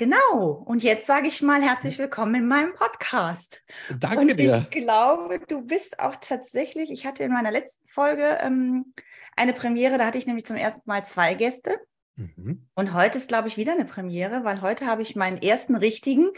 Genau. Und jetzt sage ich mal herzlich willkommen in meinem Podcast. Danke und dir. ich glaube, du bist auch tatsächlich, ich hatte in meiner letzten Folge ähm, eine Premiere, da hatte ich nämlich zum ersten Mal zwei Gäste. Mhm. Und heute ist, glaube ich, wieder eine Premiere, weil heute habe ich meinen ersten richtigen,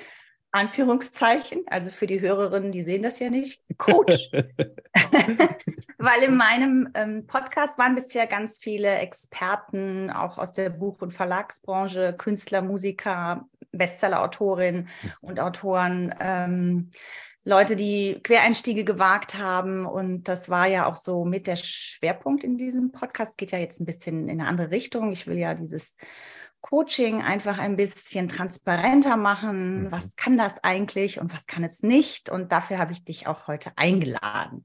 Anführungszeichen, also für die Hörerinnen, die sehen das ja nicht, Coach. Weil in meinem ähm, Podcast waren bisher ganz viele Experten, auch aus der Buch- und Verlagsbranche, Künstler, Musiker, Bestseller-Autorinnen mhm. und Autoren, ähm, Leute, die Quereinstiege gewagt haben. Und das war ja auch so mit der Schwerpunkt in diesem Podcast. Geht ja jetzt ein bisschen in eine andere Richtung. Ich will ja dieses Coaching einfach ein bisschen transparenter machen. Mhm. Was kann das eigentlich und was kann es nicht? Und dafür habe ich dich auch heute eingeladen.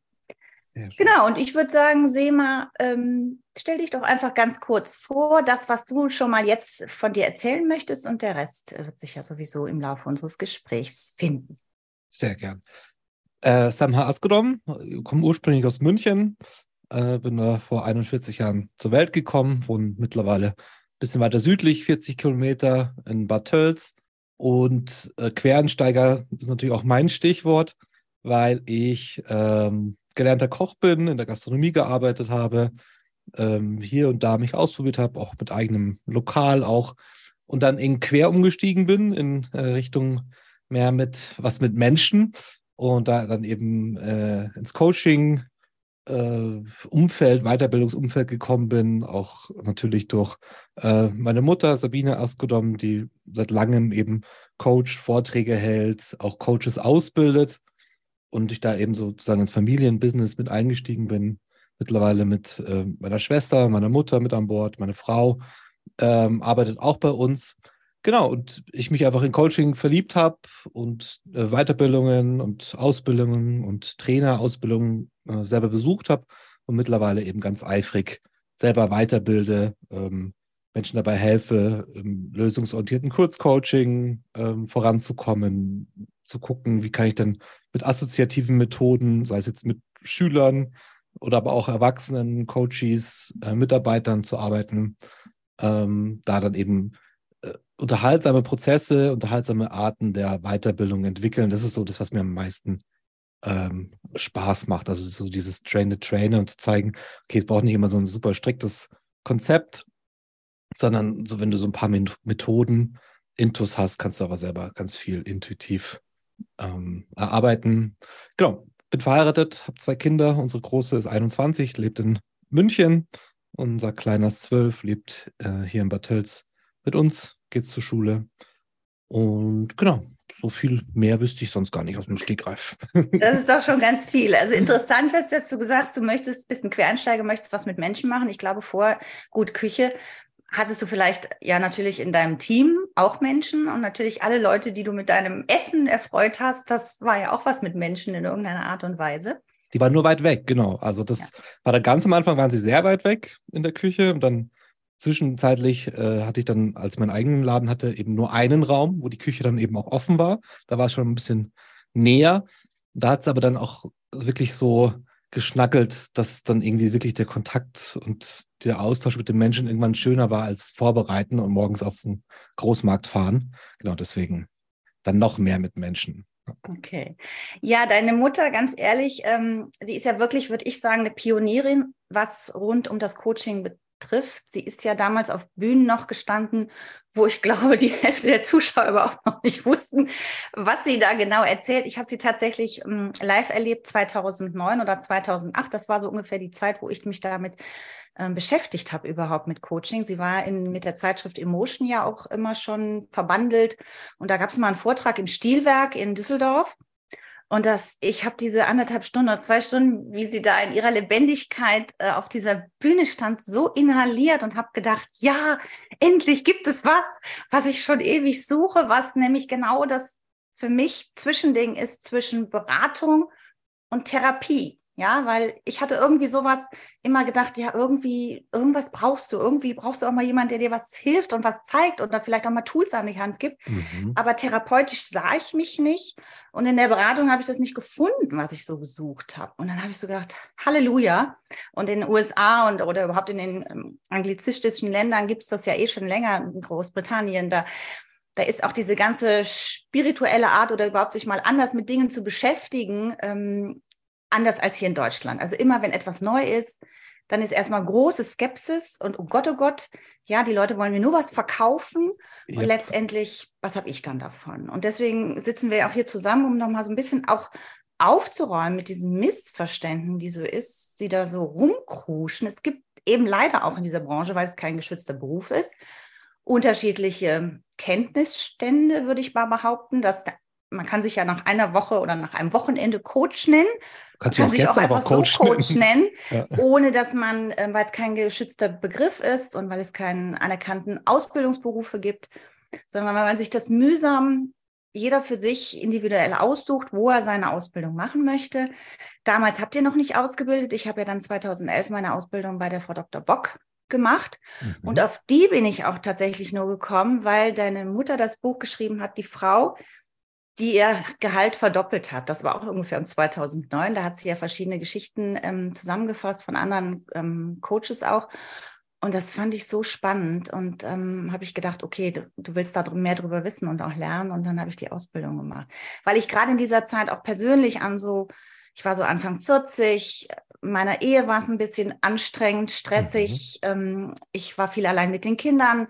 Genau, und ich würde sagen, Sema, ähm, stell dich doch einfach ganz kurz vor, das, was du schon mal jetzt von dir erzählen möchtest, und der Rest wird sich ja sowieso im Laufe unseres Gesprächs finden. Sehr gern. Äh, Samha Askodom, komme ursprünglich aus München, äh, bin da vor 41 Jahren zur Welt gekommen, wohne mittlerweile bisschen weiter südlich, 40 Kilometer in Bad Tölz. Und äh, Quereinsteiger ist natürlich auch mein Stichwort, weil ich ähm, gelernter Koch bin, in der Gastronomie gearbeitet habe, ähm, hier und da mich ausprobiert habe, auch mit eigenem Lokal auch. Und dann in Quer umgestiegen bin in äh, Richtung mehr mit was mit Menschen und da dann eben äh, ins Coaching, Umfeld, Weiterbildungsumfeld gekommen bin, auch natürlich durch äh, meine Mutter Sabine Askodom, die seit langem eben Coach, Vorträge hält, auch Coaches ausbildet und ich da eben sozusagen ins Familienbusiness mit eingestiegen bin. Mittlerweile mit äh, meiner Schwester, meiner Mutter mit an Bord, meine Frau ähm, arbeitet auch bei uns. Genau, und ich mich einfach in Coaching verliebt habe und äh, Weiterbildungen und Ausbildungen und Trainerausbildungen äh, selber besucht habe und mittlerweile eben ganz eifrig selber weiterbilde, ähm, Menschen dabei helfe, im lösungsorientierten Kurzcoaching ähm, voranzukommen, zu gucken, wie kann ich denn mit assoziativen Methoden, sei es jetzt mit Schülern oder aber auch Erwachsenen, Coaches, äh, Mitarbeitern zu arbeiten, ähm, da dann eben unterhaltsame Prozesse, unterhaltsame Arten der Weiterbildung entwickeln. Das ist so das, was mir am meisten ähm, Spaß macht. Also so dieses Train the Trainer und zu zeigen, okay, es braucht nicht immer so ein super striktes Konzept, sondern so, wenn du so ein paar Methoden, Intus hast, kannst du aber selber ganz viel intuitiv ähm, erarbeiten. Genau, bin verheiratet, habe zwei Kinder. Unsere große ist 21, lebt in München. Unser kleiner ist 12, lebt äh, hier in Bad Tölz mit uns, geht zur Schule. Und genau, so viel mehr wüsste ich sonst gar nicht aus dem Stegreif. Das ist doch schon ganz viel. Also interessant ist, dass du gesagt hast, du möchtest, bist ein Quereinsteiger, möchtest was mit Menschen machen. Ich glaube, vor gut Küche hattest du vielleicht ja natürlich in deinem Team auch Menschen und natürlich alle Leute, die du mit deinem Essen erfreut hast, das war ja auch was mit Menschen in irgendeiner Art und Weise. Die waren nur weit weg, genau. Also das ja. war da ganz am Anfang waren sie sehr weit weg in der Küche und dann zwischenzeitlich äh, hatte ich dann, als meinen eigenen Laden hatte, eben nur einen Raum, wo die Küche dann eben auch offen war. Da war es schon ein bisschen näher. Da hat es aber dann auch wirklich so geschnackelt, dass dann irgendwie wirklich der Kontakt und der Austausch mit den Menschen irgendwann schöner war als vorbereiten und morgens auf den Großmarkt fahren. Genau deswegen dann noch mehr mit Menschen. Okay. Ja, deine Mutter, ganz ehrlich, ähm, die ist ja wirklich, würde ich sagen, eine Pionierin, was rund um das Coaching betrifft. Sie ist ja damals auf Bühnen noch gestanden, wo ich glaube, die Hälfte der Zuschauer überhaupt noch nicht wussten, was sie da genau erzählt. Ich habe sie tatsächlich ähm, live erlebt 2009 oder 2008. Das war so ungefähr die Zeit, wo ich mich damit ähm, beschäftigt habe überhaupt mit Coaching. Sie war in, mit der Zeitschrift Emotion ja auch immer schon verbandelt. Und da gab es mal einen Vortrag im Stilwerk in Düsseldorf. Und das, ich habe diese anderthalb Stunden oder zwei Stunden, wie sie da in ihrer Lebendigkeit äh, auf dieser Bühne stand, so inhaliert und habe gedacht, ja, endlich gibt es was, was ich schon ewig suche, was nämlich genau das für mich Zwischending ist zwischen Beratung und Therapie. Ja, weil ich hatte irgendwie sowas immer gedacht, ja, irgendwie, irgendwas brauchst du. Irgendwie brauchst du auch mal jemanden, der dir was hilft und was zeigt oder vielleicht auch mal Tools an die Hand gibt. Mhm. Aber therapeutisch sah ich mich nicht. Und in der Beratung habe ich das nicht gefunden, was ich so gesucht habe. Und dann habe ich so gedacht, Halleluja. Und in den USA und oder überhaupt in den ähm, anglizistischen Ländern gibt es das ja eh schon länger, in Großbritannien, da da ist auch diese ganze spirituelle Art oder überhaupt sich mal anders mit Dingen zu beschäftigen, ähm, anders als hier in Deutschland. Also immer, wenn etwas neu ist, dann ist erstmal große Skepsis und oh Gott, oh Gott, ja, die Leute wollen mir nur was verkaufen und letztendlich, was habe ich dann davon? Und deswegen sitzen wir auch hier zusammen, um nochmal so ein bisschen auch aufzuräumen mit diesen Missverständen, die so ist, die da so rumkruschen. Es gibt eben leider auch in dieser Branche, weil es kein geschützter Beruf ist, unterschiedliche Kenntnisstände, würde ich mal behaupten, dass da, man kann sich ja nach einer Woche oder nach einem Wochenende Coach nennen. Kannst kann sich auch einfach Coach so Coach nennen, ja. ohne dass man, äh, weil es kein geschützter Begriff ist und weil es keinen anerkannten Ausbildungsberufe gibt, sondern weil man sich das mühsam jeder für sich individuell aussucht, wo er seine Ausbildung machen möchte. Damals habt ihr noch nicht ausgebildet. Ich habe ja dann 2011 meine Ausbildung bei der Frau Dr. Bock gemacht. Mhm. Und auf die bin ich auch tatsächlich nur gekommen, weil deine Mutter das Buch geschrieben hat, die Frau, die ihr Gehalt verdoppelt hat. Das war auch ungefähr um 2009. Da hat sie ja verschiedene Geschichten ähm, zusammengefasst von anderen ähm, Coaches auch. Und das fand ich so spannend und ähm, habe ich gedacht, okay, du, du willst da mehr darüber wissen und auch lernen. Und dann habe ich die Ausbildung gemacht. Weil ich gerade in dieser Zeit auch persönlich an so, ich war so Anfang 40, meiner Ehe war es ein bisschen anstrengend, stressig. Mhm. Ähm, ich war viel allein mit den Kindern.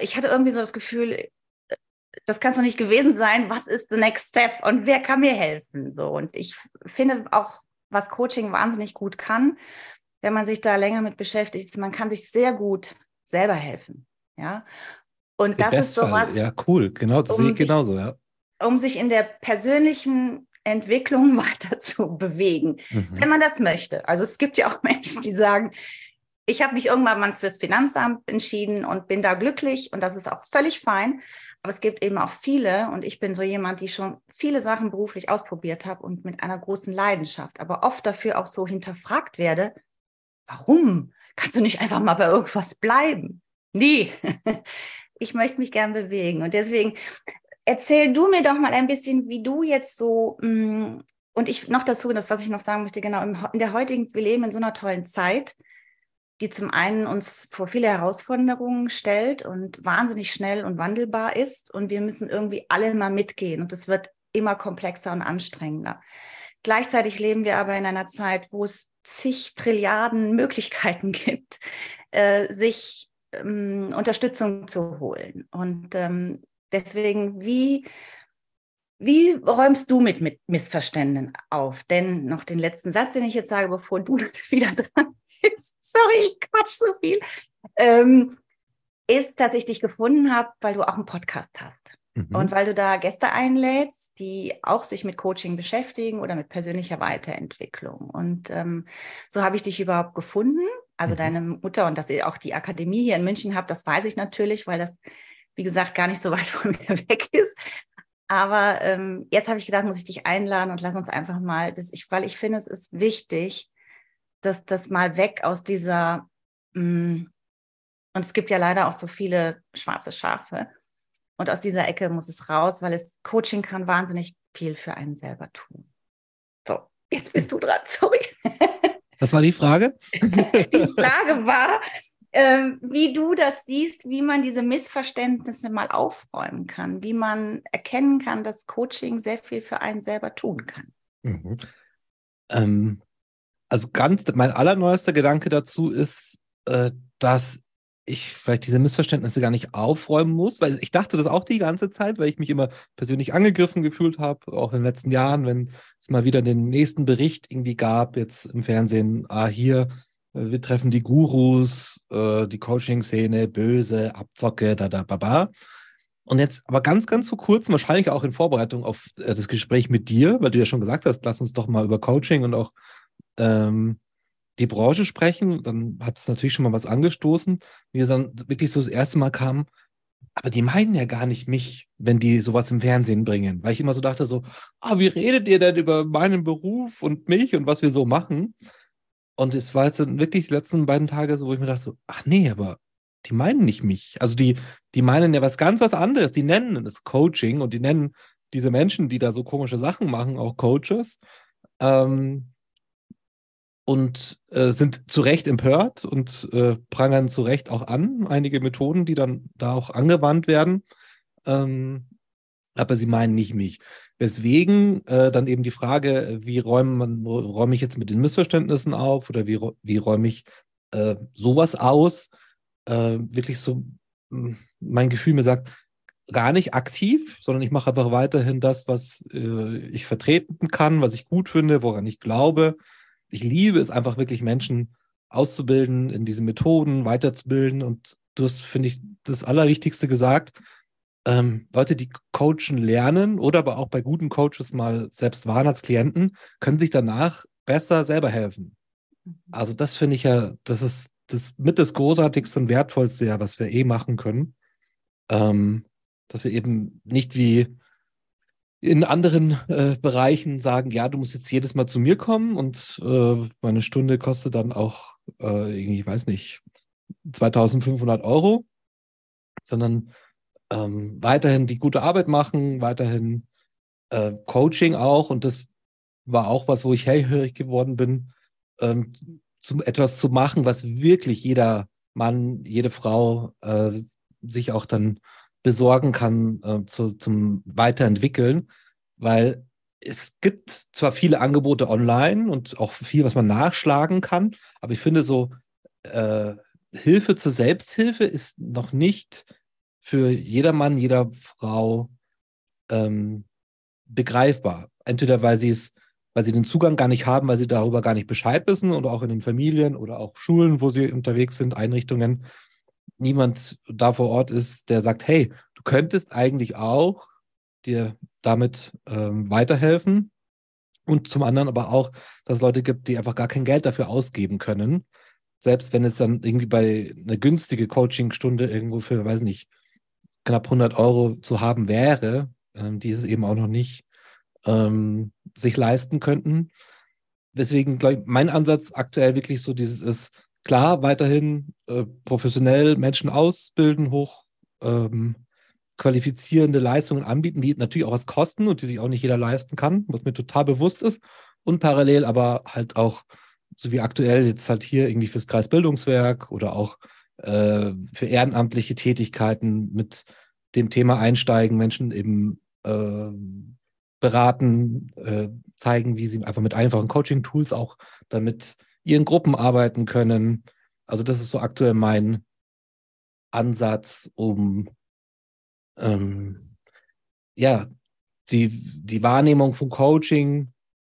Ich hatte irgendwie so das Gefühl, das kann es doch nicht gewesen sein. Was ist the next step und wer kann mir helfen? So und ich finde auch, was Coaching wahnsinnig gut kann, wenn man sich da länger mit beschäftigt, ist, man kann sich sehr gut selber helfen. Ja. Und das ist sowas. Ja, cool. Genau, das um sehe ich genauso, ja. Um sich in der persönlichen Entwicklung weiter zu bewegen, mhm. wenn man das möchte. Also es gibt ja auch Menschen, die sagen, ich habe mich irgendwann mal fürs Finanzamt entschieden und bin da glücklich und das ist auch völlig fein. Aber es gibt eben auch viele und ich bin so jemand, die schon viele Sachen beruflich ausprobiert habe und mit einer großen Leidenschaft, aber oft dafür auch so hinterfragt werde, warum? Kannst du nicht einfach mal bei irgendwas bleiben? Nee, ich möchte mich gern bewegen. Und deswegen erzähl du mir doch mal ein bisschen, wie du jetzt so, mm, und ich noch dazu, das, was ich noch sagen möchte, genau, in der heutigen, wir leben in so einer tollen Zeit, die zum einen uns vor viele Herausforderungen stellt und wahnsinnig schnell und wandelbar ist. Und wir müssen irgendwie alle mal mitgehen. Und es wird immer komplexer und anstrengender. Gleichzeitig leben wir aber in einer Zeit, wo es zig Trilliarden Möglichkeiten gibt, äh, sich ähm, Unterstützung zu holen. Und ähm, deswegen, wie, wie räumst du mit, mit Missverständnissen auf? Denn noch den letzten Satz, den ich jetzt sage, bevor du wieder dran bist, sorry, ich quatsch so viel, ähm, ist, dass ich dich gefunden habe, weil du auch einen Podcast hast. Mhm. Und weil du da Gäste einlädst, die auch sich mit Coaching beschäftigen oder mit persönlicher Weiterentwicklung. Und ähm, so habe ich dich überhaupt gefunden. Also mhm. deine Mutter und dass ihr auch die Akademie hier in München habt, das weiß ich natürlich, weil das, wie gesagt, gar nicht so weit von mir weg ist. Aber ähm, jetzt habe ich gedacht, muss ich dich einladen und lass uns einfach mal, das, ich, weil ich finde, es ist wichtig, dass das mal weg aus dieser, mh, mm, und es gibt ja leider auch so viele schwarze Schafe, und aus dieser Ecke muss es raus, weil es Coaching kann wahnsinnig viel für einen selber tun. So, jetzt bist du dran, sorry. Was war die Frage? die Frage war, äh, wie du das siehst, wie man diese Missverständnisse mal aufräumen kann, wie man erkennen kann, dass Coaching sehr viel für einen selber tun kann. Mhm. Ähm, also ganz, mein allerneuester Gedanke dazu ist, äh, dass ich vielleicht diese Missverständnisse gar nicht aufräumen muss, weil ich dachte das auch die ganze Zeit, weil ich mich immer persönlich angegriffen gefühlt habe, auch in den letzten Jahren, wenn es mal wieder den nächsten Bericht irgendwie gab, jetzt im Fernsehen, ah, hier, äh, wir treffen die Gurus, äh, die Coaching-Szene, böse, Abzocke, da, da, baba. Und jetzt aber ganz, ganz vor kurzem, wahrscheinlich auch in Vorbereitung auf das Gespräch mit dir, weil du ja schon gesagt hast, lass uns doch mal über Coaching und auch ähm, die Branche sprechen, dann hat es natürlich schon mal was angestoßen, wie es dann wirklich so das erste Mal kam, aber die meinen ja gar nicht mich, wenn die sowas im Fernsehen bringen, weil ich immer so dachte so, ah, wie redet ihr denn über meinen Beruf und mich und was wir so machen? Und es war jetzt wirklich die letzten beiden Tage so, wo ich mir dachte so, ach nee, aber die meinen nicht mich. Also die, die meinen ja was ganz was anderes. Die nennen es Coaching und die nennen diese Menschen, die da so komische Sachen machen, auch Coaches. Ähm, und äh, sind zu Recht empört und äh, prangern zu Recht auch an, einige Methoden, die dann da auch angewandt werden. ähm, aber sie meinen nicht mich. Weswegen äh, dann eben die Frage, wie räume, räume ich jetzt mit den Missverständnissen auf oder wie, wie räume ich äh, sowas aus? Äh, wirklich so, hm, mein Gefühl mir sagt, gar nicht aktiv, sondern ich mache einfach weiterhin das, was äh, ich vertreten kann, was ich gut finde, woran ich glaube. Ich liebe es einfach wirklich, Menschen auszubilden, in diesen Methoden weiterzubilden. Und du hast, finde ich, das Allerwichtigste gesagt ähm, Leute, die coachen lernen oder aber auch bei guten Coaches mal selbst waren als Klienten, können sich danach besser selber helfen. Mhm. Also das finde ich ja, das ist das mit das Großartigste und Wertvollste ja, was wir eh machen können. Ähm, dass wir eben nicht wie in anderen äh, Bereichen sagen, ja, du musst jetzt jedes Mal zu mir kommen und äh, meine Stunde kostet dann auch äh, irgendwie, ich weiß nicht, 2500 Euro, sondern ähm, weiterhin die gute Arbeit machen, weiterhin äh, Coaching auch. Und das war auch was, wo ich hellhörig geworden bin, ähm, zum, etwas zu machen, was wirklich jeder Mann, jede Frau äh, sich auch dann besorgen kann äh, zu, zum Weiterentwickeln, weil es gibt zwar viele Angebote online und auch viel, was man nachschlagen kann, aber ich finde so äh, Hilfe zur Selbsthilfe ist noch nicht für jedermann, jeder Frau ähm, begreifbar. Entweder weil sie es, weil sie den Zugang gar nicht haben, weil sie darüber gar nicht Bescheid wissen oder auch in den Familien oder auch Schulen, wo sie unterwegs sind, Einrichtungen, niemand da vor Ort ist, der sagt, hey, du könntest eigentlich auch dir damit ähm, weiterhelfen. Und zum anderen aber auch, dass es Leute gibt, die einfach gar kein Geld dafür ausgeben können. Selbst wenn es dann irgendwie bei einer günstigen Coachingstunde irgendwo für, weiß nicht, knapp 100 Euro zu haben wäre, ähm, die es eben auch noch nicht ähm, sich leisten könnten. Deswegen, glaube ich, mein Ansatz aktuell wirklich so dieses ist, klar, weiterhin äh, professionell Menschen ausbilden, hoch ähm, qualifizierende Leistungen anbieten, die natürlich auch was kosten und die sich auch nicht jeder leisten kann, was mir total bewusst ist. Und parallel aber halt auch, so wie aktuell jetzt halt hier irgendwie fürs Kreisbildungswerk oder auch äh, für ehrenamtliche Tätigkeiten mit dem Thema einsteigen, Menschen eben äh, beraten, äh, zeigen, wie sie einfach mit einfachen Coaching-Tools auch damit ihren Gruppen arbeiten können. Also das ist so aktuell mein Ansatz, um ähm, ja, die, die Wahrnehmung von Coaching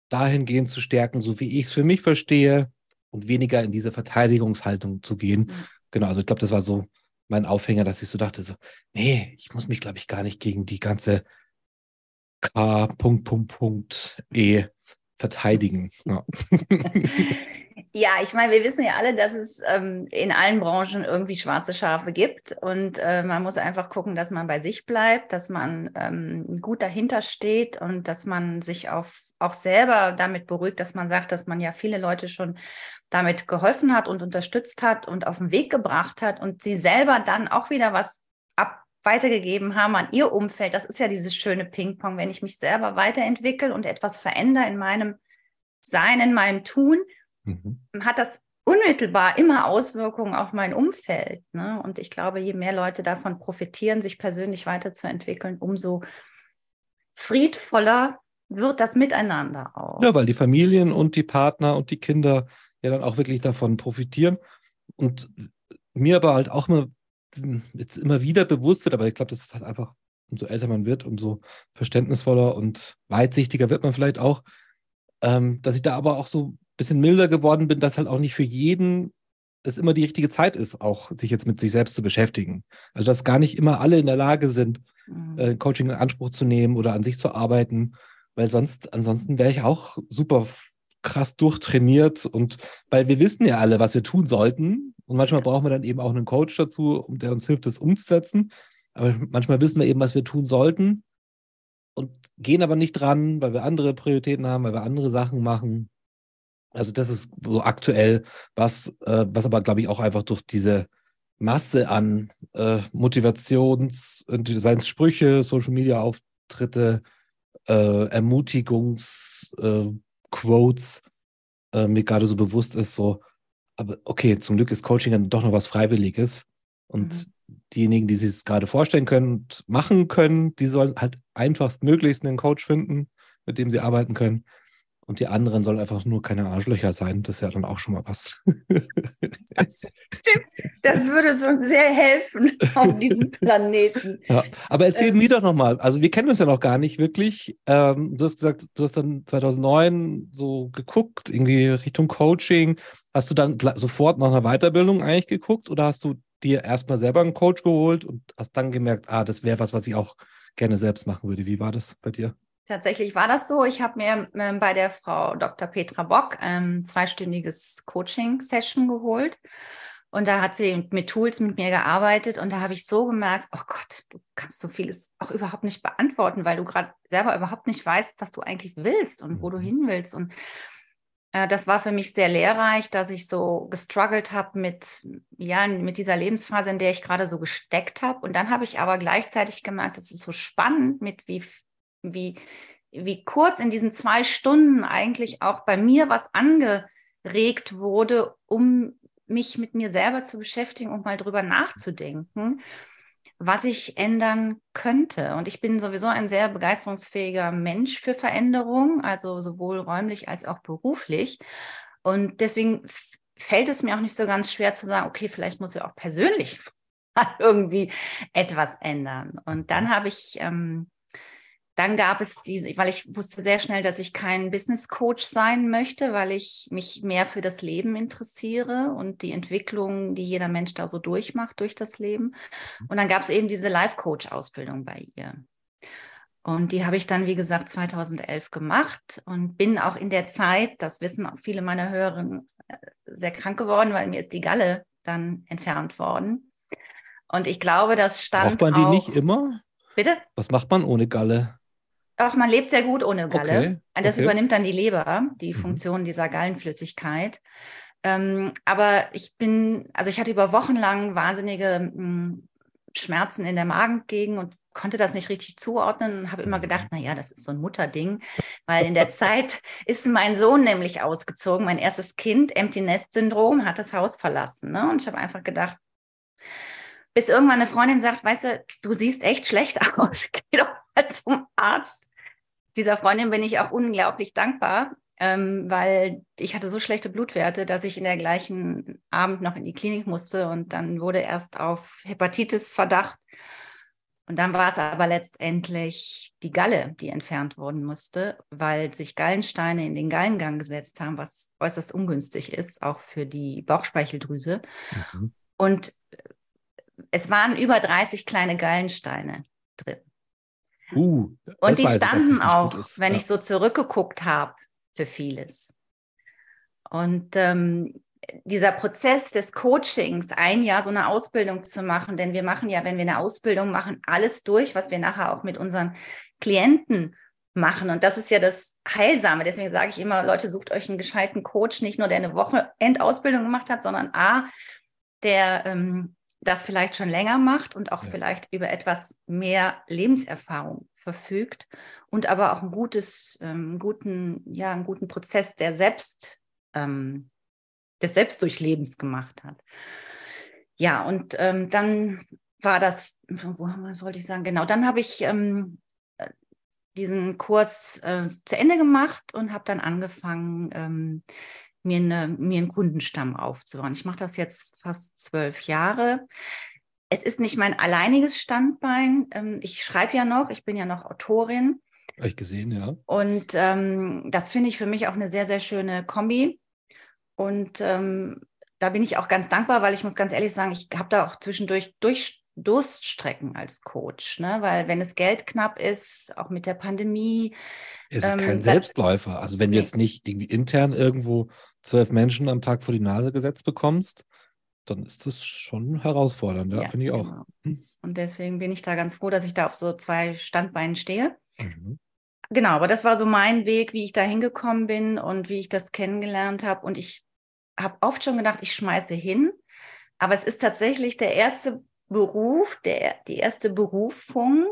dahingehend zu stärken, so wie ich es für mich verstehe, und weniger in diese Verteidigungshaltung zu gehen, mhm. Genau, also ich glaube, das war so mein Aufhänger, dass ich so dachte, so, nee, ich muss mich, glaube ich, gar nicht gegen die ganze K. Punkt, Punkt, Punkt, E verteidigen. Ja. ja, ich meine, wir wissen ja alle, dass es ähm, in allen Branchen irgendwie schwarze Schafe gibt und äh, man muss einfach gucken, dass man bei sich bleibt, dass man ähm, gut dahinter steht und dass man sich auf, auch selber damit beruhigt, dass man sagt, dass man ja viele Leute schon damit geholfen hat und unterstützt hat und auf den Weg gebracht hat und sie selber dann auch wieder was ab weitergegeben haben an ihr Umfeld. Das ist ja dieses schöne Ping-Pong, wenn ich mich selber weiterentwickle und etwas verändere in meinem Sein, in meinem Tun, mhm. hat das unmittelbar immer Auswirkungen auf mein Umfeld. Ne? Und ich glaube, je mehr Leute davon profitieren, sich persönlich weiterzuentwickeln, umso friedvoller wird das Miteinander auch. Ja, weil die Familien und die Partner und die Kinder ja dann auch wirklich davon profitieren. Und mir aber halt auch immer, jetzt immer wieder bewusst wird, aber ich glaube, das ist halt einfach, umso älter man wird, umso verständnisvoller und weitsichtiger wird man vielleicht auch, ähm, dass ich da aber auch so bisschen milder geworden bin, dass halt auch nicht für jeden es immer die richtige Zeit ist, auch sich jetzt mit sich selbst zu beschäftigen. Also dass gar nicht immer alle in der Lage sind, mhm. äh, Coaching in Anspruch zu nehmen oder an sich zu arbeiten, weil sonst, ansonsten wäre ich auch super krass durchtrainiert und weil wir wissen ja alle, was wir tun sollten. Und manchmal brauchen wir dann eben auch einen Coach dazu, der uns hilft, das umzusetzen. Aber manchmal wissen wir eben, was wir tun sollten und gehen aber nicht dran, weil wir andere Prioritäten haben, weil wir andere Sachen machen. Also das ist so aktuell was, äh, was aber, glaube ich, auch einfach durch diese Masse an äh, Motivations- und Sprüche, Social-Media-Auftritte, äh, äh, Quotes äh, mir gerade so bewusst ist, so, aber okay, zum Glück ist Coaching dann doch noch was Freiwilliges. Und mhm. diejenigen, die sich es gerade vorstellen können und machen können, die sollen halt einfachstmöglichst einen Coach finden, mit dem sie arbeiten können. Und die anderen sollen einfach nur keine Arschlöcher sein. Das ist ja dann auch schon mal was. Das stimmt. Das würde so sehr helfen auf diesem Planeten. Ja, aber erzähl ähm, mir doch nochmal. Also, wir kennen uns ja noch gar nicht wirklich. Ähm, du hast gesagt, du hast dann 2009 so geguckt, irgendwie Richtung Coaching. Hast du dann sofort nach einer Weiterbildung eigentlich geguckt oder hast du dir erstmal selber einen Coach geholt und hast dann gemerkt, ah, das wäre was, was ich auch gerne selbst machen würde? Wie war das bei dir? Tatsächlich war das so. Ich habe mir ähm, bei der Frau Dr. Petra Bock ein ähm, zweistündiges Coaching-Session geholt. Und da hat sie mit Tools mit mir gearbeitet und da habe ich so gemerkt, oh Gott, du kannst so vieles auch überhaupt nicht beantworten, weil du gerade selber überhaupt nicht weißt, was du eigentlich willst und wo du mhm. hin willst. Und äh, das war für mich sehr lehrreich, dass ich so gestruggelt habe mit, ja, mit dieser Lebensphase, in der ich gerade so gesteckt habe. Und dann habe ich aber gleichzeitig gemerkt, es ist so spannend, mit wie wie, wie kurz in diesen zwei Stunden eigentlich auch bei mir was angeregt wurde, um mich mit mir selber zu beschäftigen und mal drüber nachzudenken, was ich ändern könnte. Und ich bin sowieso ein sehr begeisterungsfähiger Mensch für Veränderung, also sowohl räumlich als auch beruflich. Und deswegen fällt es mir auch nicht so ganz schwer zu sagen, okay, vielleicht muss ich auch persönlich irgendwie etwas ändern. Und dann habe ich ähm, dann gab es diese, weil ich wusste sehr schnell, dass ich kein Business Coach sein möchte, weil ich mich mehr für das Leben interessiere und die Entwicklung, die jeder Mensch da so durchmacht durch das Leben. Mhm. Und dann gab es eben diese Life Coach Ausbildung bei ihr. Und die habe ich dann, wie gesagt, 2011 gemacht und bin auch in der Zeit, das wissen auch viele meiner Hörerinnen, äh, sehr krank geworden, weil mir ist die Galle dann entfernt worden. Und ich glaube, das stand. Braucht man die auch, nicht immer? Bitte? Was macht man ohne Galle? Ach, man lebt sehr gut ohne Galle. Okay, das okay. übernimmt dann die Leber, die mhm. Funktion dieser Gallenflüssigkeit. Ähm, aber ich bin, also ich hatte über Wochen lang wahnsinnige mh, hm, Schmerzen in der Magengegend und konnte das nicht richtig zuordnen und habe immer mhm. gedacht, naja, das ist so ein Mutterding, weil in der Zeit ist mein Sohn nämlich ausgezogen, mein erstes Kind, Empty Nest Syndrom, hat das Haus verlassen. Ne? Und ich habe einfach gedacht, bis irgendwann eine Freundin sagt, weißt du, du siehst echt schlecht aus, geh doch zum Arzt dieser Freundin bin ich auch unglaublich dankbar, ähm, weil ich hatte so schlechte Blutwerte, dass ich in der gleichen Abend noch in die Klinik musste und dann wurde erst auf Hepatitis Verdacht. Und dann war es aber letztendlich die Galle, die entfernt worden musste, weil sich Gallensteine in den Gallengang gesetzt haben, was äußerst ungünstig ist, auch für die Bauchspeicheldrüse. Mhm. Und es waren über 30 kleine Gallensteine drin. Uh, und die standen auch, wenn ja. ich so zurückgeguckt habe, für vieles. Und ähm, dieser Prozess des Coachings, ein Jahr so eine Ausbildung zu machen, denn wir machen ja, wenn wir eine Ausbildung machen, alles durch, was wir nachher auch mit unseren Klienten machen. Und das ist ja das Heilsame. Deswegen sage ich immer, Leute, sucht euch einen gescheiten Coach, nicht nur der eine Woche Endausbildung gemacht hat, sondern A, der ähm, das vielleicht schon länger macht und auch ja. vielleicht über etwas mehr Lebenserfahrung verfügt und aber auch ein gutes, ähm, guten, ja, einen guten Prozess der Selbst, ähm, des Selbstdurchlebens gemacht hat. Ja, und ähm, dann war das, wo was wollte ich sagen? Genau, dann habe ich ähm, diesen Kurs äh, zu Ende gemacht und habe dann angefangen, ähm, mir, eine, mir einen Kundenstamm aufzubauen. Ich mache das jetzt fast zwölf Jahre. Es ist nicht mein alleiniges Standbein. Ähm, ich schreibe ja noch, ich bin ja noch Autorin. Habe ich gesehen, ja. Und ähm, das finde ich für mich auch eine sehr, sehr schöne Kombi. Und ähm, da bin ich auch ganz dankbar, weil ich muss ganz ehrlich sagen, ich habe da auch zwischendurch durch Durststrecken als Coach, ne? weil wenn es Geld knapp ist, auch mit der Pandemie. Es ist ähm, kein Selbstläufer. Also wenn nee. jetzt nicht irgendwie intern irgendwo zwölf Menschen am Tag vor die Nase gesetzt bekommst, dann ist das schon herausfordernd, ja, ja finde ich auch. Genau. Und deswegen bin ich da ganz froh, dass ich da auf so zwei Standbeinen stehe. Mhm. Genau, aber das war so mein Weg, wie ich da hingekommen bin und wie ich das kennengelernt habe. Und ich habe oft schon gedacht, ich schmeiße hin. Aber es ist tatsächlich der erste Beruf, der, die erste Berufung,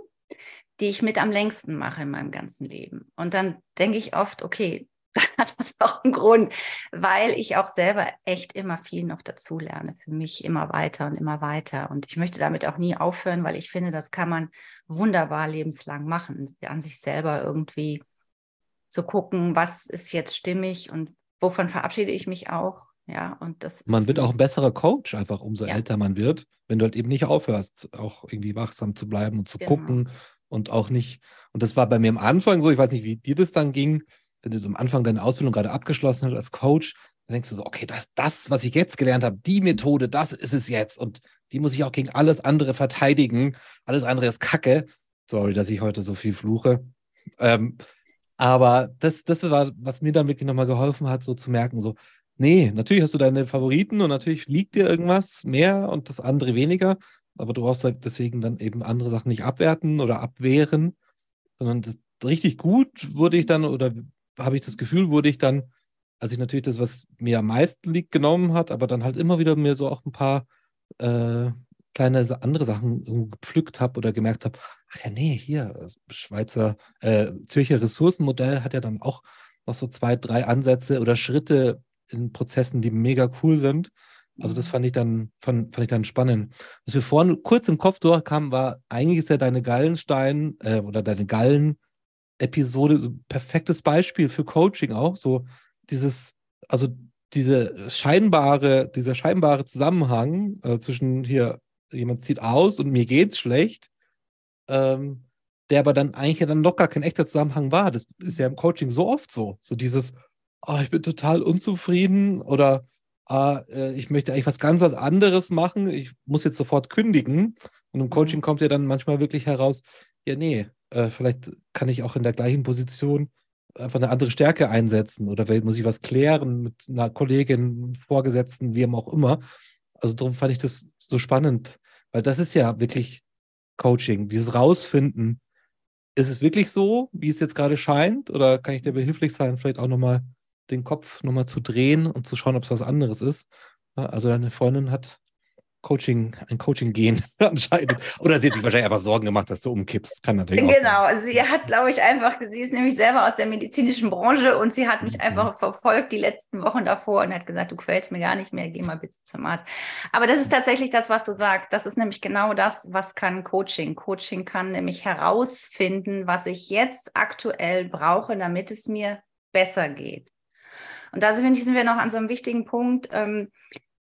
die ich mit am längsten mache in meinem ganzen Leben. Und dann denke ich oft, okay, das auch einen Grund, weil ich auch selber echt immer viel noch dazu lerne. Für mich immer weiter und immer weiter. Und ich möchte damit auch nie aufhören, weil ich finde, das kann man wunderbar lebenslang machen, an sich selber irgendwie zu gucken, was ist jetzt stimmig und wovon verabschiede ich mich auch. Ja, und das Man wird auch ein besserer Coach, einfach umso ja. älter man wird, wenn du halt eben nicht aufhörst, auch irgendwie wachsam zu bleiben und zu genau. gucken und auch nicht. Und das war bei mir am Anfang so, ich weiß nicht, wie dir das dann ging wenn du so am Anfang deine Ausbildung gerade abgeschlossen hast als Coach, dann denkst du so, okay, das, das, was ich jetzt gelernt habe, die Methode, das ist es jetzt. Und die muss ich auch gegen alles andere verteidigen. Alles andere ist Kacke. Sorry, dass ich heute so viel fluche. Ähm, aber das, das war, was mir dann wirklich nochmal geholfen hat, so zu merken, so, nee, natürlich hast du deine Favoriten und natürlich liegt dir irgendwas mehr und das andere weniger. Aber du brauchst halt deswegen dann eben andere Sachen nicht abwerten oder abwehren, sondern das, richtig gut wurde ich dann oder habe ich das Gefühl, wurde ich dann, als ich natürlich das, was mir am meisten liegt, genommen hat, aber dann halt immer wieder mir so auch ein paar äh, kleine andere Sachen gepflückt habe oder gemerkt habe, ach ja, nee, hier, Schweizer, äh, Zürcher Ressourcenmodell hat ja dann auch noch so zwei, drei Ansätze oder Schritte in Prozessen, die mega cool sind. Also das mhm. fand ich dann, fand, fand ich dann spannend. Was mir vorhin kurz im Kopf durchkam, war, eigentlich ist ja deine Gallenstein äh, oder deine Gallen Episode, so perfektes Beispiel für Coaching auch. So dieses, also diese scheinbare, dieser scheinbare Zusammenhang äh, zwischen hier, jemand zieht aus und mir geht's schlecht, ähm, der aber dann eigentlich ja dann noch gar kein echter Zusammenhang war. Das ist ja im Coaching so oft so. So dieses, oh, ich bin total unzufrieden oder ah, äh, ich möchte eigentlich was ganz was anderes machen, ich muss jetzt sofort kündigen. Und im mhm. Coaching kommt ja dann manchmal wirklich heraus, ja, nee, äh, vielleicht kann ich auch in der gleichen Position einfach eine andere Stärke einsetzen oder muss ich was klären mit einer Kollegin, Vorgesetzten, wie auch immer. Also darum fand ich das so spannend, weil das ist ja wirklich Coaching, dieses Rausfinden. Ist es wirklich so, wie es jetzt gerade scheint, oder kann ich dir behilflich sein, vielleicht auch nochmal den Kopf nochmal zu drehen und zu schauen, ob es was anderes ist? Also deine Freundin hat Coaching, ein Coaching gehen anscheinend. Oder sie hat sich wahrscheinlich einfach Sorgen gemacht, dass du umkippst. Kann natürlich Genau, sie hat, glaube ich, einfach, sie ist nämlich selber aus der medizinischen Branche und sie hat mich mhm. einfach verfolgt die letzten Wochen davor und hat gesagt, du quälst mir gar nicht mehr, geh mal bitte zum Arzt. Aber das ist tatsächlich das, was du sagst. Das ist nämlich genau das, was kann Coaching. Coaching kann nämlich herausfinden, was ich jetzt aktuell brauche, damit es mir besser geht. Und da sind wir noch an so einem wichtigen Punkt. Ähm,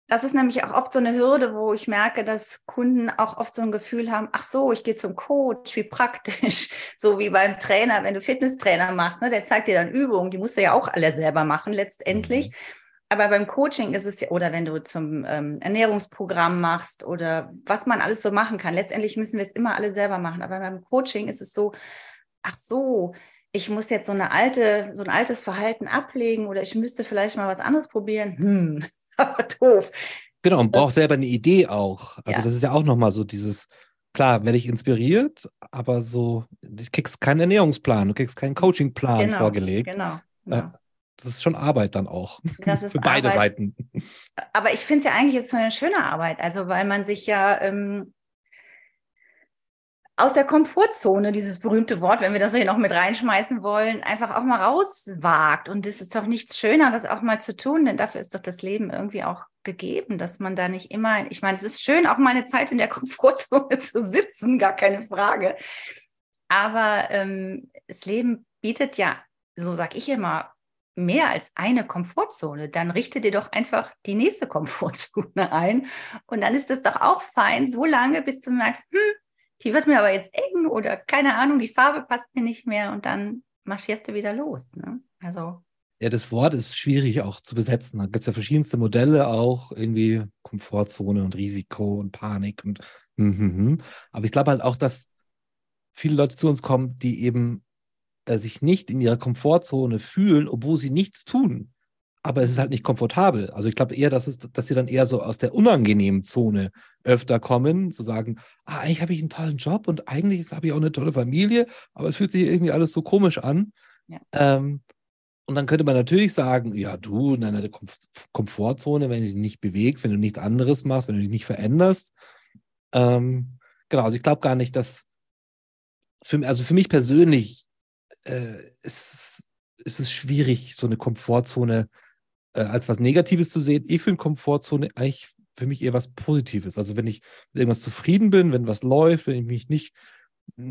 das ist nämlich auch oft so eine Hürde, wo ich merke, dass Kunden auch oft so ein Gefühl haben, ach so, ich gehe zum Coach, wie praktisch. So wie beim Trainer, wenn du Fitnesstrainer machst, ne, der zeigt dir dann Übungen, die musst du ja auch alle selber machen letztendlich. Mhm. Aber beim Coaching ist es ja, oder wenn du zum ähm, Ernährungsprogramm machst oder was man alles so machen kann, letztendlich müssen wir es immer alle selber machen. Aber beim Coaching ist es so, ach so, ich muss jetzt so eine alte, so ein altes Verhalten ablegen oder ich müsste vielleicht mal was anderes probieren. Hm, doof. Genau, und braucht selber eine Idee auch. Also ja. das ist ja auch nochmal so dieses, klar, werde ich inspiriert, aber so, du kriegst keinen Ernährungsplan, du kriegst keinen Coachingplan genau, vorgelegt. Genau. genau. Das ist schon Arbeit dann auch. Für beide Arbeit. Seiten. Aber ich finde es ja eigentlich ist so eine schöne Arbeit. Also, weil man sich ja ähm, aus der Komfortzone, dieses berühmte Wort, wenn wir das hier noch mit reinschmeißen wollen, einfach auch mal rauswagt. Und es ist doch nichts schöner, das auch mal zu tun, denn dafür ist doch das Leben irgendwie auch gegeben, dass man da nicht immer, ich meine, es ist schön, auch mal eine Zeit in der Komfortzone zu sitzen, gar keine Frage. Aber ähm, das Leben bietet ja, so sag ich immer, mehr als eine Komfortzone, dann richte dir doch einfach die nächste Komfortzone ein. Und dann ist es doch auch fein, so lange, bis du merkst, hm, die wird mir aber jetzt eng oder keine Ahnung, die Farbe passt mir nicht mehr und dann marschierst du wieder los. Ne? Also. Ja, das Wort ist schwierig auch zu besetzen. Da gibt es ja verschiedenste Modelle auch, irgendwie Komfortzone und Risiko und Panik und -hmm. aber ich glaube halt auch, dass viele Leute zu uns kommen, die eben äh, sich nicht in ihrer Komfortzone fühlen, obwohl sie nichts tun aber es ist halt nicht komfortabel. Also ich glaube eher, dass, es, dass sie dann eher so aus der unangenehmen Zone öfter kommen, zu sagen, ah, eigentlich habe ich einen tollen Job und eigentlich habe ich auch eine tolle Familie, aber es fühlt sich irgendwie alles so komisch an. Ja. Ähm, und dann könnte man natürlich sagen, ja, du in deiner Kom Komfortzone, wenn du dich nicht bewegst, wenn du nichts anderes machst, wenn du dich nicht veränderst. Ähm, genau, also ich glaube gar nicht, dass für, also für mich persönlich äh, ist ist es schwierig, so eine Komfortzone äh, als was Negatives zu sehen. Ich finde Komfortzone eigentlich für mich eher was Positives. Also wenn ich mit irgendwas zufrieden bin, wenn was läuft, wenn ich mich nicht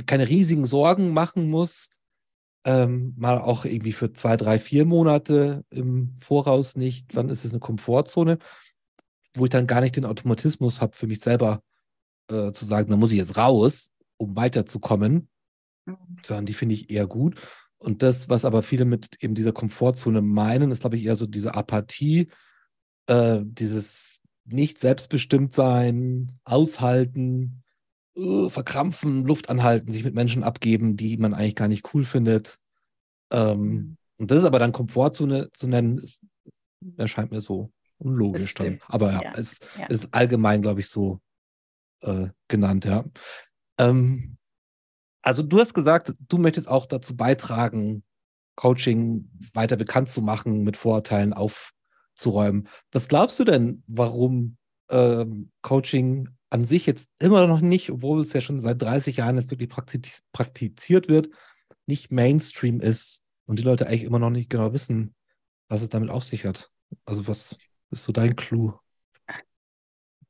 keine riesigen Sorgen machen muss, ähm, mal auch irgendwie für zwei, drei, vier Monate im Voraus nicht, dann ist es eine Komfortzone, wo ich dann gar nicht den Automatismus habe, für mich selber äh, zu sagen, da muss ich jetzt raus, um weiterzukommen, mhm. sondern die finde ich eher gut. Und das, was aber viele mit eben dieser Komfortzone meinen, ist, glaube ich, eher so diese Apathie, äh, dieses nicht selbstbestimmt sein, aushalten, uh, verkrampfen, Luft anhalten, sich mit Menschen abgeben, die man eigentlich gar nicht cool findet. Ähm, mhm. und das ist aber dann Komfortzone zu nennen, erscheint mir so unlogisch dann. Aber ja, ja. es ja. ist allgemein, glaube ich, so äh, genannt, ja. Ähm, also du hast gesagt, du möchtest auch dazu beitragen, Coaching weiter bekannt zu machen, mit Vorurteilen aufzuräumen. Was glaubst du denn, warum ähm, Coaching an sich jetzt immer noch nicht, obwohl es ja schon seit 30 Jahren jetzt wirklich praktiz praktiziert wird, nicht Mainstream ist und die Leute eigentlich immer noch nicht genau wissen, was es damit auf sich hat? Also was ist so dein Clou?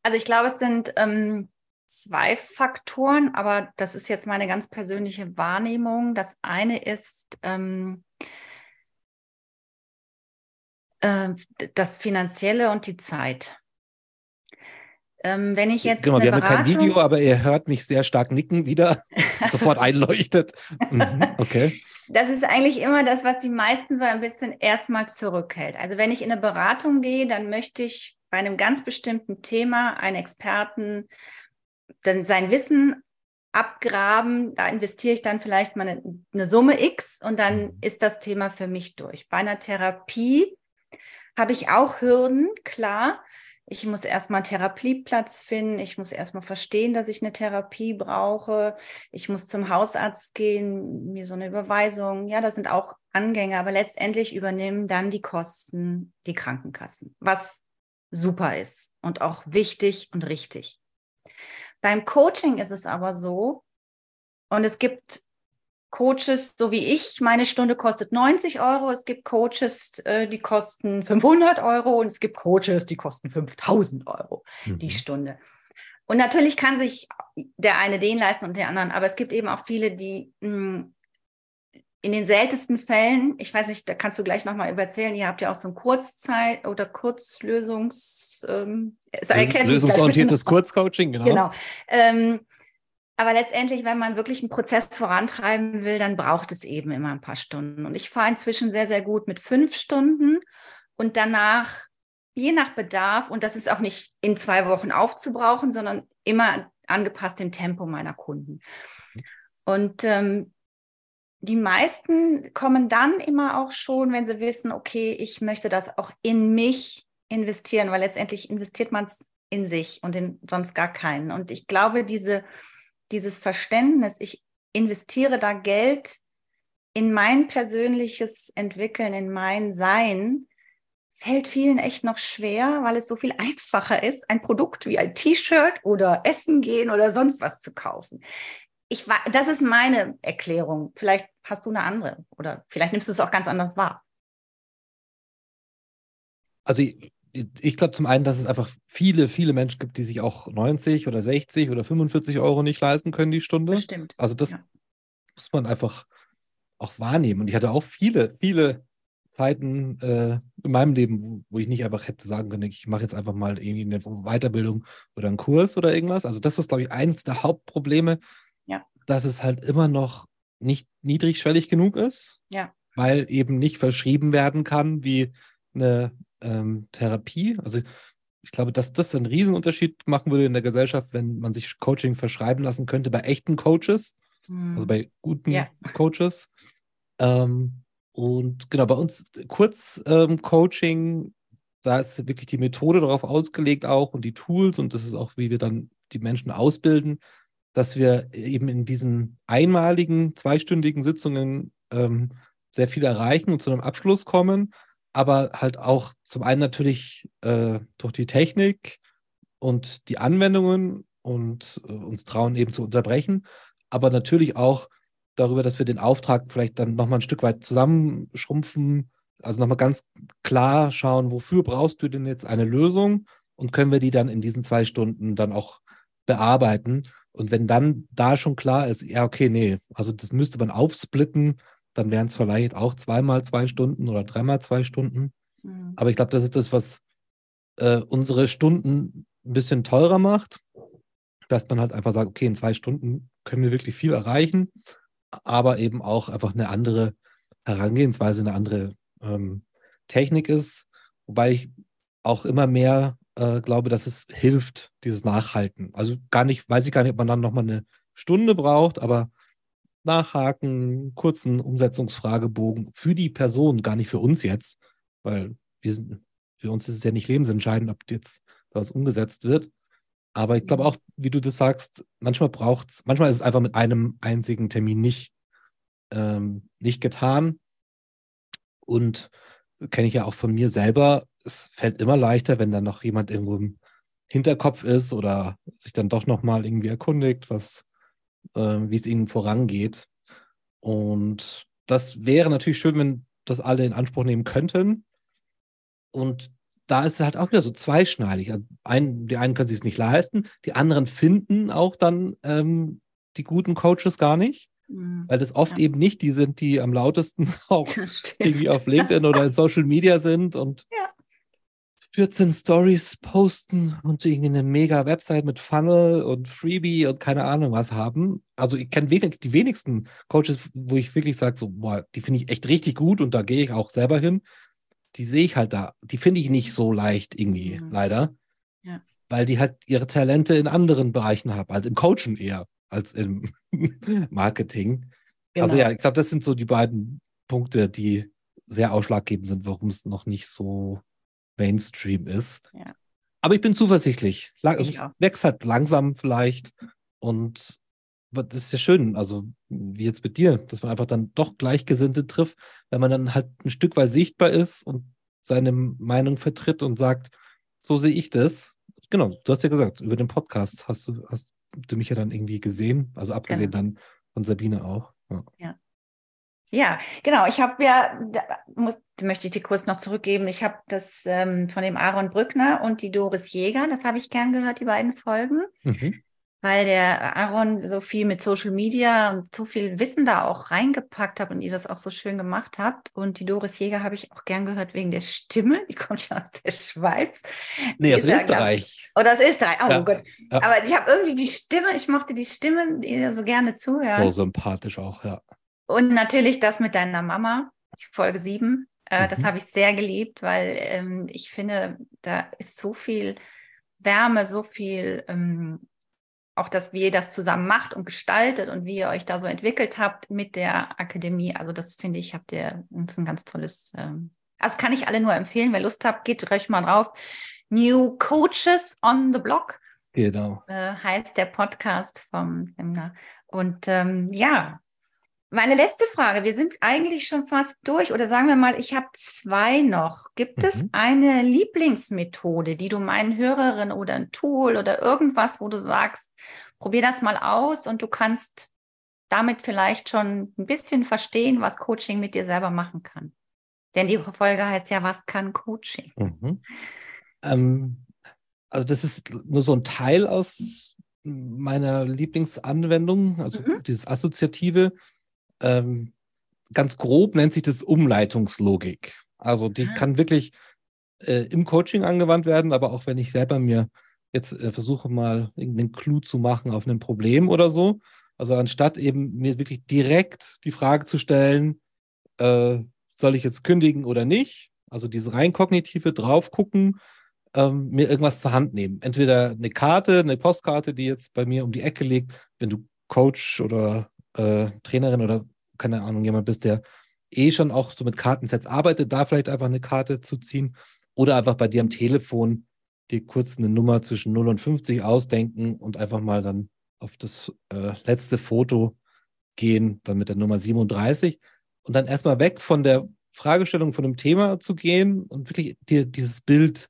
Also ich glaube, es sind ähm, zwei Faktoren, aber das ist jetzt meine ganz persönliche Wahrnehmung. Das eine ist ähm, äh, das Finanzielle und die Zeit. Ähm, wenn ich jetzt. Genau, wir haben Beratung... kein Video, aber ihr hört mich sehr stark nicken wieder, also, sofort einleuchtet. Mhm, okay. Das ist eigentlich immer das, was die meisten so ein bisschen erstmal zurückhält. Also wenn ich in eine Beratung gehe, dann möchte ich bei einem ganz bestimmten Thema einen Experten dann sein Wissen abgraben, da investiere ich dann vielleicht mal eine, eine, Summe X und dann mhm. ist das Thema für mich durch. Bei einer Therapie habe ich auch Hürden, klar. Ich muss erstmal einen Therapieplatz finden. Ich muss erstmal verstehen, dass ich eine Therapie brauche. Ich muss zum Hausarzt gehen, mir so eine Überweisung. Ja, das sind auch Angänge, aber letztendlich übernehmen dann die Kosten die Krankenkassen, was super ist und auch wichtig und richtig. Beim Coaching ist es aber so, und es gibt Coaches, so wie ich, meine Stunde kostet 90 Euro. Es gibt Coaches, äh, die kosten 500 Euro und es gibt Coaches, die kosten 5000 Euro mhm. die Stunde. Und natürlich kann sich der eine den leisten und der anderen, aber es gibt eben auch viele, die mh, hm, in den seltensten Fällen, ich weiß nicht, da kannst du gleich nochmal erzählen, ihr habt ja auch so ein Kurzzeit- oder Kurzlösungs... Ähm, Lösungsorientiertes Kurzcoaching, genau. Genau. Ähm, aber letztendlich, wenn man wirklich einen Prozess vorantreiben will, dann braucht es eben immer ein paar Stunden. Und ich fahre inzwischen sehr, sehr gut mit fünf Stunden und danach, je nach Bedarf, und das ist auch nicht in zwei Wochen aufzubrauchen, sondern immer angepasst dem Tempo meiner Kunden. Und ähm, die meisten kommen dann immer auch schon, wenn sie wissen, okay, ich möchte das auch in mich investieren, weil letztendlich investiert man es in sich und in sonst gar keinen. Und ich glaube, diese, dieses Verständnis, ich investiere da Geld in mein persönliches Entwickeln, in mein Sein, fällt vielen echt noch schwer, weil es so viel einfacher ist, ein Produkt wie ein T-Shirt oder Essen gehen oder sonst was zu kaufen ich das ist meine Erklärung. Vielleicht hast du eine andere oder vielleicht nimmst du es auch ganz anders wahr. Also ich, ich glaube zum einen, dass es einfach viele, viele Menschen gibt, die sich auch 90 oder 60 oder 45 Euro nicht leisten können die Stunde. Bestimmt. Also das ja. muss man einfach auch wahrnehmen. Und ich hatte auch viele, viele Zeiten äh, in meinem Leben, wo, wo, ich nicht einfach hätte sagen können, ich mache jetzt einfach mal irgendwie eine Weiterbildung oder einen Kurs oder irgendwas. Also das ist, glaube ich, eines der Hauptprobleme, dass es halt immer noch nicht niedrigschwellig genug ist, ja. weil eben nicht verschrieben werden kann wie eine ähm, Therapie. Also ich glaube, dass das einen Riesenunterschied machen würde in der Gesellschaft, wenn man sich Coaching verschreiben lassen könnte bei echten Coaches, hm. also bei guten ja. Coaches. Ähm, und genau, bei uns Kurzcoaching, ähm, da ist wirklich die Methode darauf ausgelegt auch und die Tools und das ist auch, wie wir dann die Menschen ausbilden, dass wir eben in diesen einmaligen zweistündigen Sitzungen ähm, sehr viel erreichen und zu einem Abschluss kommen, aber halt auch zum einen natürlich äh, durch die Technik und die Anwendungen und äh, uns trauen eben zu unterbrechen, aber natürlich auch darüber, dass wir den Auftrag vielleicht dann nochmal ein Stück weit zusammenschrumpfen, also nochmal ganz klar schauen, wofür brauchst du denn jetzt eine Lösung und können wir die dann in diesen zwei Stunden dann auch bearbeiten. Und wenn dann da schon klar ist, ja, okay, nee, also das müsste man aufsplitten, dann wären es vielleicht auch zweimal zwei Stunden oder dreimal zwei Stunden. Mhm. Aber ich glaube, das ist das, was äh, unsere Stunden ein bisschen teurer macht, dass man halt einfach sagt, okay, in zwei Stunden können wir wirklich viel erreichen, aber eben auch einfach eine andere Herangehensweise, eine andere ähm, Technik ist, wobei ich auch immer mehr äh, glaube, dass es hilft, dieses Nachhalten. Also gar nicht, weiß ich gar nicht, ob man dann nochmal eine Stunde braucht, aber nachhaken, kurzen Umsetzungsfragebogen für die Person, gar nicht für uns jetzt, weil wir sind, für uns ist es ja nicht lebensentscheidend, ob jetzt was umgesetzt wird. Aber ich glaube auch, wie du das sagst, manchmal braucht es, manchmal ist es einfach mit einem einzigen Termin nicht, ähm, nicht getan. Und kenne ich ja auch von mir selber, es fällt immer leichter, wenn dann noch jemand irgendwo im Hinterkopf ist oder sich dann doch nochmal irgendwie erkundigt, was, äh, wie es ihnen vorangeht. Und das wäre natürlich schön, wenn das alle in Anspruch nehmen könnten. Und da ist es halt auch wieder so zweischneidig. Also ein, die einen können sich es nicht leisten, die anderen finden auch dann ähm, die guten Coaches gar nicht, mhm. weil das oft ja. eben nicht die sind, die am lautesten auch irgendwie auf LinkedIn oder in Social Media sind und ja. 14 Stories posten und irgendwie eine mega Website mit Funnel und Freebie und keine Ahnung was haben. Also ich kenne wenig, die wenigsten Coaches, wo ich wirklich sage, so, boah, die finde ich echt richtig gut und da gehe ich auch selber hin die sehe ich halt da. Die finde ich nicht so leicht irgendwie, mhm. leider. Ja. Weil die halt ihre Talente in anderen Bereichen haben, halt im Coachen eher als im Marketing. Also genau. Also ja, ich glaube, das sind so die beiden Punkte, die sehr ausschlaggebend sind, warum es noch nicht so Mainstream ist. Ja. Aber ich bin zuversichtlich. Es wächst halt langsam vielleicht. Und das ist ja schön, also wie jetzt mit dir, dass man einfach dann doch Gleichgesinnte trifft, wenn man dann halt ein Stück weit sichtbar ist und seine Meinung vertritt und sagt, so sehe ich das. Genau, du hast ja gesagt, über den Podcast hast du, hast du mich ja dann irgendwie gesehen, also abgesehen genau. dann von Sabine auch. Ja. ja. Ja, genau. Ich habe ja, da muss, möchte ich dir kurz noch zurückgeben. Ich habe das ähm, von dem Aaron Brückner und die Doris Jäger, das habe ich gern gehört, die beiden Folgen. Mhm weil der Aaron so viel mit Social Media und so viel Wissen da auch reingepackt hat und ihr das auch so schön gemacht habt. Und die Doris Jäger habe ich auch gern gehört wegen der Stimme. Die kommt ja aus der Schweiz. Nee, aus Österreich. Oder aus Österreich. Oh ja. Gott. Ja. Aber ich habe irgendwie die Stimme, ich mochte die Stimme, die ihr so gerne zuhört. So sympathisch auch, ja. Und natürlich das mit deiner Mama, Folge 7. Äh, mhm. Das habe ich sehr geliebt, weil ähm, ich finde, da ist so viel Wärme, so viel ähm, auch, dass wie ihr das zusammen macht und gestaltet und wie ihr euch da so entwickelt habt mit der Akademie. Also das finde ich, habt ihr, ist ein ganz tolles, ähm, also kann ich alle nur empfehlen, wer Lust habt, geht euch mal drauf. New Coaches on the Block. Genau. Äh, heißt der Podcast vom Seminar. Und ähm, ja, meine letzte Frage, wir sind eigentlich schon fast durch oder sagen wir mal, ich habe zwei noch. Gibt mhm. es eine Lieblingsmethode, die du meinen Hörerinnen oder ein Tool oder irgendwas, wo du sagst, probier das mal aus und du kannst damit vielleicht schon ein bisschen verstehen, was Coaching mit dir selber machen kann? Denn die Folge heißt ja, was kann Coaching? Mhm. Ähm, also das ist nur so ein Teil aus meiner Lieblingsanwendung, also mhm. dieses Assoziative ähm, ganz grob nennt sich das Umleitungslogik. Also die ah. kann wirklich äh, im Coaching angewandt werden, aber auch wenn ich selber mir jetzt äh, versuche mal irgendeinen Clou zu machen auf ein Problem oder so. Also anstatt eben mir wirklich direkt die Frage zu stellen, äh, soll ich jetzt kündigen oder nicht? Also diese rein kognitive drauf gucken, ähm, mir irgendwas zur Hand nehmen. Entweder eine Karte, eine Postkarte, die jetzt bei mir um die Ecke liegt, wenn du Coach oder äh, Trainerin oder keine Ahnung, jemand bist, der eh schon auch so mit Kartensets arbeitet, da vielleicht einfach eine Karte zu ziehen oder einfach bei dir am Telefon dir kurz eine Nummer zwischen 0 und 50 ausdenken und einfach mal dann auf das äh, letzte Foto gehen, dann mit der Nummer 37 und dann erstmal weg von der Fragestellung von dem Thema zu gehen und wirklich dir dieses Bild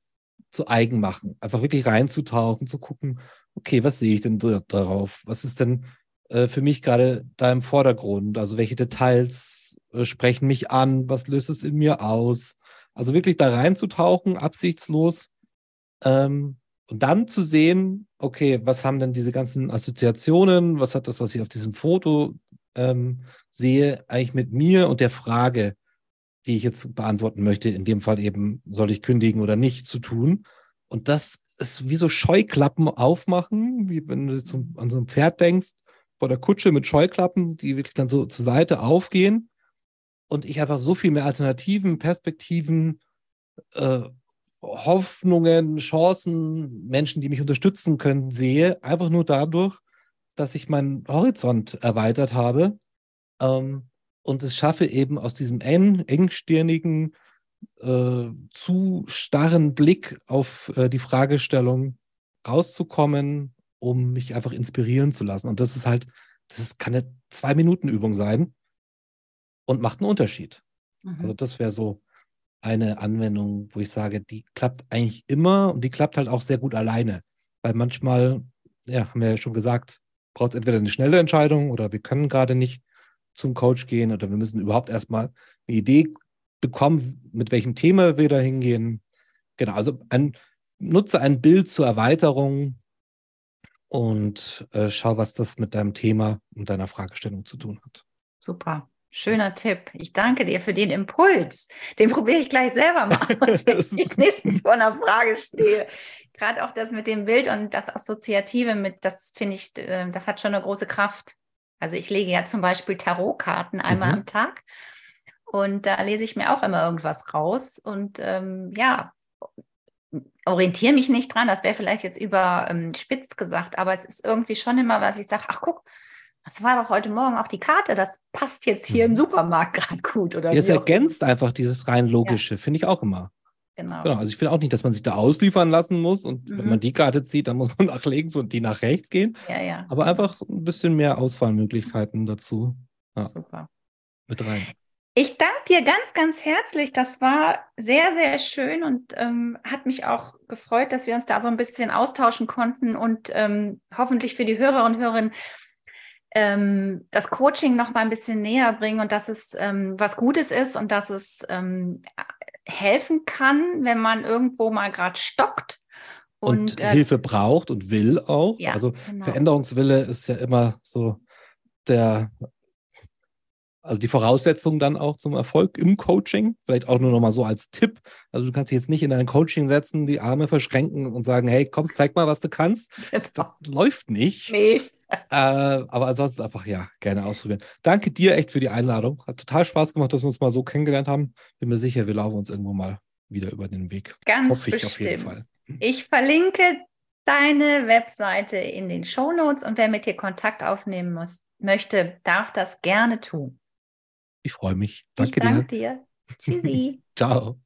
zu eigen machen. Einfach wirklich reinzutauchen, zu gucken, okay, was sehe ich denn darauf? Was ist denn äh, für mich gerade da im Vordergrund? Also welche Details äh, sprechen mich an? Was löst es in mir aus? Also wirklich da reinzutauchen, absichtslos. Ähm, und dann zu sehen, okay, was haben denn diese ganzen Assoziationen? Was hat das, was ich auf diesem Foto ähm, sehe, eigentlich mit mir und der Frage, die ich jetzt beantworten möchte, in dem Fall eben, soll ich kündigen oder nicht, zu tun. Und das ist wie so Scheuklappen aufmachen, wie wenn du an so ein Pferd denkst, vor der Kutsche mit Scheuklappen, die wirklich dann so zur Seite aufgehen. Und ich einfach so viel mehr Alternativen, Perspektiven, äh, Hoffnungen, Chancen, Menschen, die mich unterstützen können, sehe, einfach nur dadurch, dass ich meinen Horizont erweitert habe ähm, und es schaffe eben aus diesem eng, engstirnigen, äh, zu starren Blick auf äh, die Fragestellung rauszukommen, um mich einfach inspirieren zu lassen. Und das ist halt, das kann eine Zwei-Minuten-Übung sein und macht einen Unterschied. Mhm. Also das wäre so eine Anwendung, wo ich sage, die klappt eigentlich immer und die klappt halt auch sehr gut alleine. Weil manchmal, ja, haben wir ja schon gesagt, braucht es entweder eine schnelle Entscheidung oder wir können gerade nicht zum Coach gehen oder wir müssen überhaupt erstmal eine Idee bekommen, mit welchem Thema wir da hingehen. Genau, also ein, nutze ein Bild zur Erweiterung und äh, schau, was das mit deinem Thema und deiner Fragestellung zu tun hat. Super. Schöner Tipp. Ich danke dir für den Impuls. Den probiere ich gleich selber mal aus, wenn ich nächstens vor einer Frage stehe. Gerade auch das mit dem Bild und das Assoziative mit, das finde ich, äh, das hat schon eine große Kraft. Also ich lege ja zum Beispiel Tarotkarten einmal mhm. am Tag und da lese ich mir auch immer irgendwas raus und ähm, ja, orientiere mich nicht dran. Das wäre vielleicht jetzt überspitzt ähm, gesagt, aber es ist irgendwie schon immer was, ich sage, ach guck, das war doch heute Morgen auch die Karte, das passt jetzt hier mhm. im Supermarkt gerade gut. Oder es ergänzt immer. einfach dieses rein logische, ja. finde ich auch immer. Genau. genau. Also ich finde auch nicht, dass man sich da ausliefern lassen muss und mhm. wenn man die Karte zieht, dann muss man nach links und die nach rechts gehen. Ja, ja. Aber einfach ein bisschen mehr Auswahlmöglichkeiten dazu. Ja. Super. Mit rein. Ich danke dir ganz, ganz herzlich. Das war sehr, sehr schön und ähm, hat mich auch gefreut, dass wir uns da so ein bisschen austauschen konnten und ähm, hoffentlich für die Hörer und Hörerinnen ähm, das Coaching noch mal ein bisschen näher bringen und dass es ähm, was Gutes ist und dass es ähm, helfen kann, wenn man irgendwo mal gerade stockt. Und, und äh, Hilfe braucht und will auch. Ja, also genau. Veränderungswille ist ja immer so der, also die Voraussetzung dann auch zum Erfolg im Coaching. Vielleicht auch nur noch mal so als Tipp. Also du kannst dich jetzt nicht in dein Coaching setzen, die Arme verschränken und sagen, hey, komm, zeig mal, was du kannst. Genau. Das läuft nicht. Nee äh, aber ansonsten einfach, ja, gerne ausprobieren. Danke dir echt für die Einladung. Hat total Spaß gemacht, dass wir uns mal so kennengelernt haben. Bin mir sicher, wir laufen uns irgendwo mal wieder über den Weg. Ganz Hoffe ich auf jeden Fall. Ich verlinke deine Webseite in den Show Notes und wer mit dir Kontakt aufnehmen muss, möchte, darf das gerne tun. Ich freue mich. Danke ich danke dir. dir. Tschüssi. Ciao.